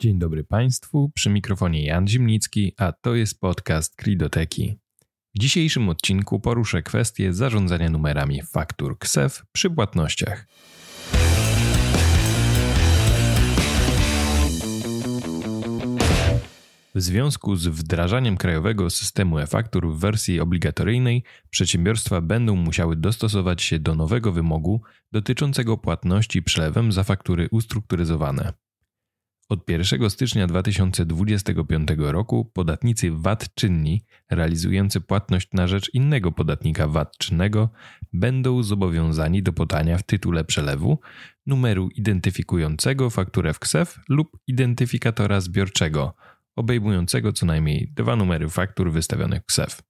Dzień dobry Państwu, przy mikrofonie Jan Zimnicki, a to jest podcast Kridoteki. W dzisiejszym odcinku poruszę kwestię zarządzania numerami faktur KSEF przy płatnościach. W związku z wdrażaniem krajowego systemu e-faktur w wersji obligatoryjnej, przedsiębiorstwa będą musiały dostosować się do nowego wymogu dotyczącego płatności przelewem za faktury ustrukturyzowane. Od 1 stycznia 2025 roku podatnicy VAT czynni realizujący płatność na rzecz innego podatnika VAT czynnego będą zobowiązani do podania w tytule przelewu numeru identyfikującego fakturę w KSEF lub identyfikatora zbiorczego obejmującego co najmniej dwa numery faktur wystawionych w KSEF.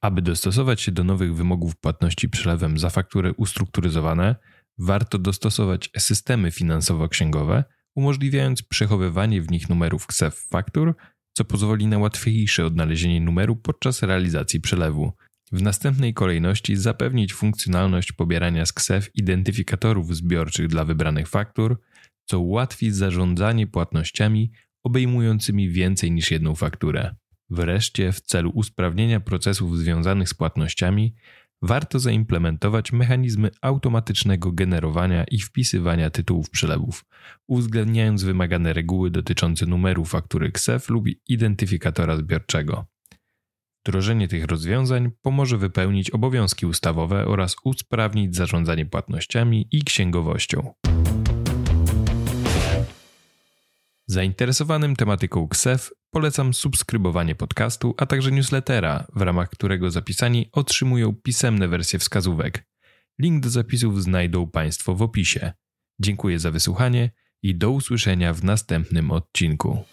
Aby dostosować się do nowych wymogów płatności przelewem za faktury ustrukturyzowane, warto dostosować systemy finansowo-księgowe – umożliwiając przechowywanie w nich numerów KSEF faktur, co pozwoli na łatwiejsze odnalezienie numeru podczas realizacji przelewu. W następnej kolejności zapewnić funkcjonalność pobierania z KSEF identyfikatorów zbiorczych dla wybranych faktur, co ułatwi zarządzanie płatnościami obejmującymi więcej niż jedną fakturę. Wreszcie, w celu usprawnienia procesów związanych z płatnościami, warto zaimplementować mechanizmy automatycznego generowania i wpisywania tytułów przelewów, uwzględniając wymagane reguły dotyczące numeru faktury KSEF lub identyfikatora zbiorczego. Wdrożenie tych rozwiązań pomoże wypełnić obowiązki ustawowe oraz usprawnić zarządzanie płatnościami i księgowością. Zainteresowanym tematyką KSEF polecam subskrybowanie podcastu, a także newslettera, w ramach którego zapisani otrzymują pisemne wersje wskazówek. Link do zapisów znajdą Państwo w opisie. Dziękuję za wysłuchanie i do usłyszenia w następnym odcinku.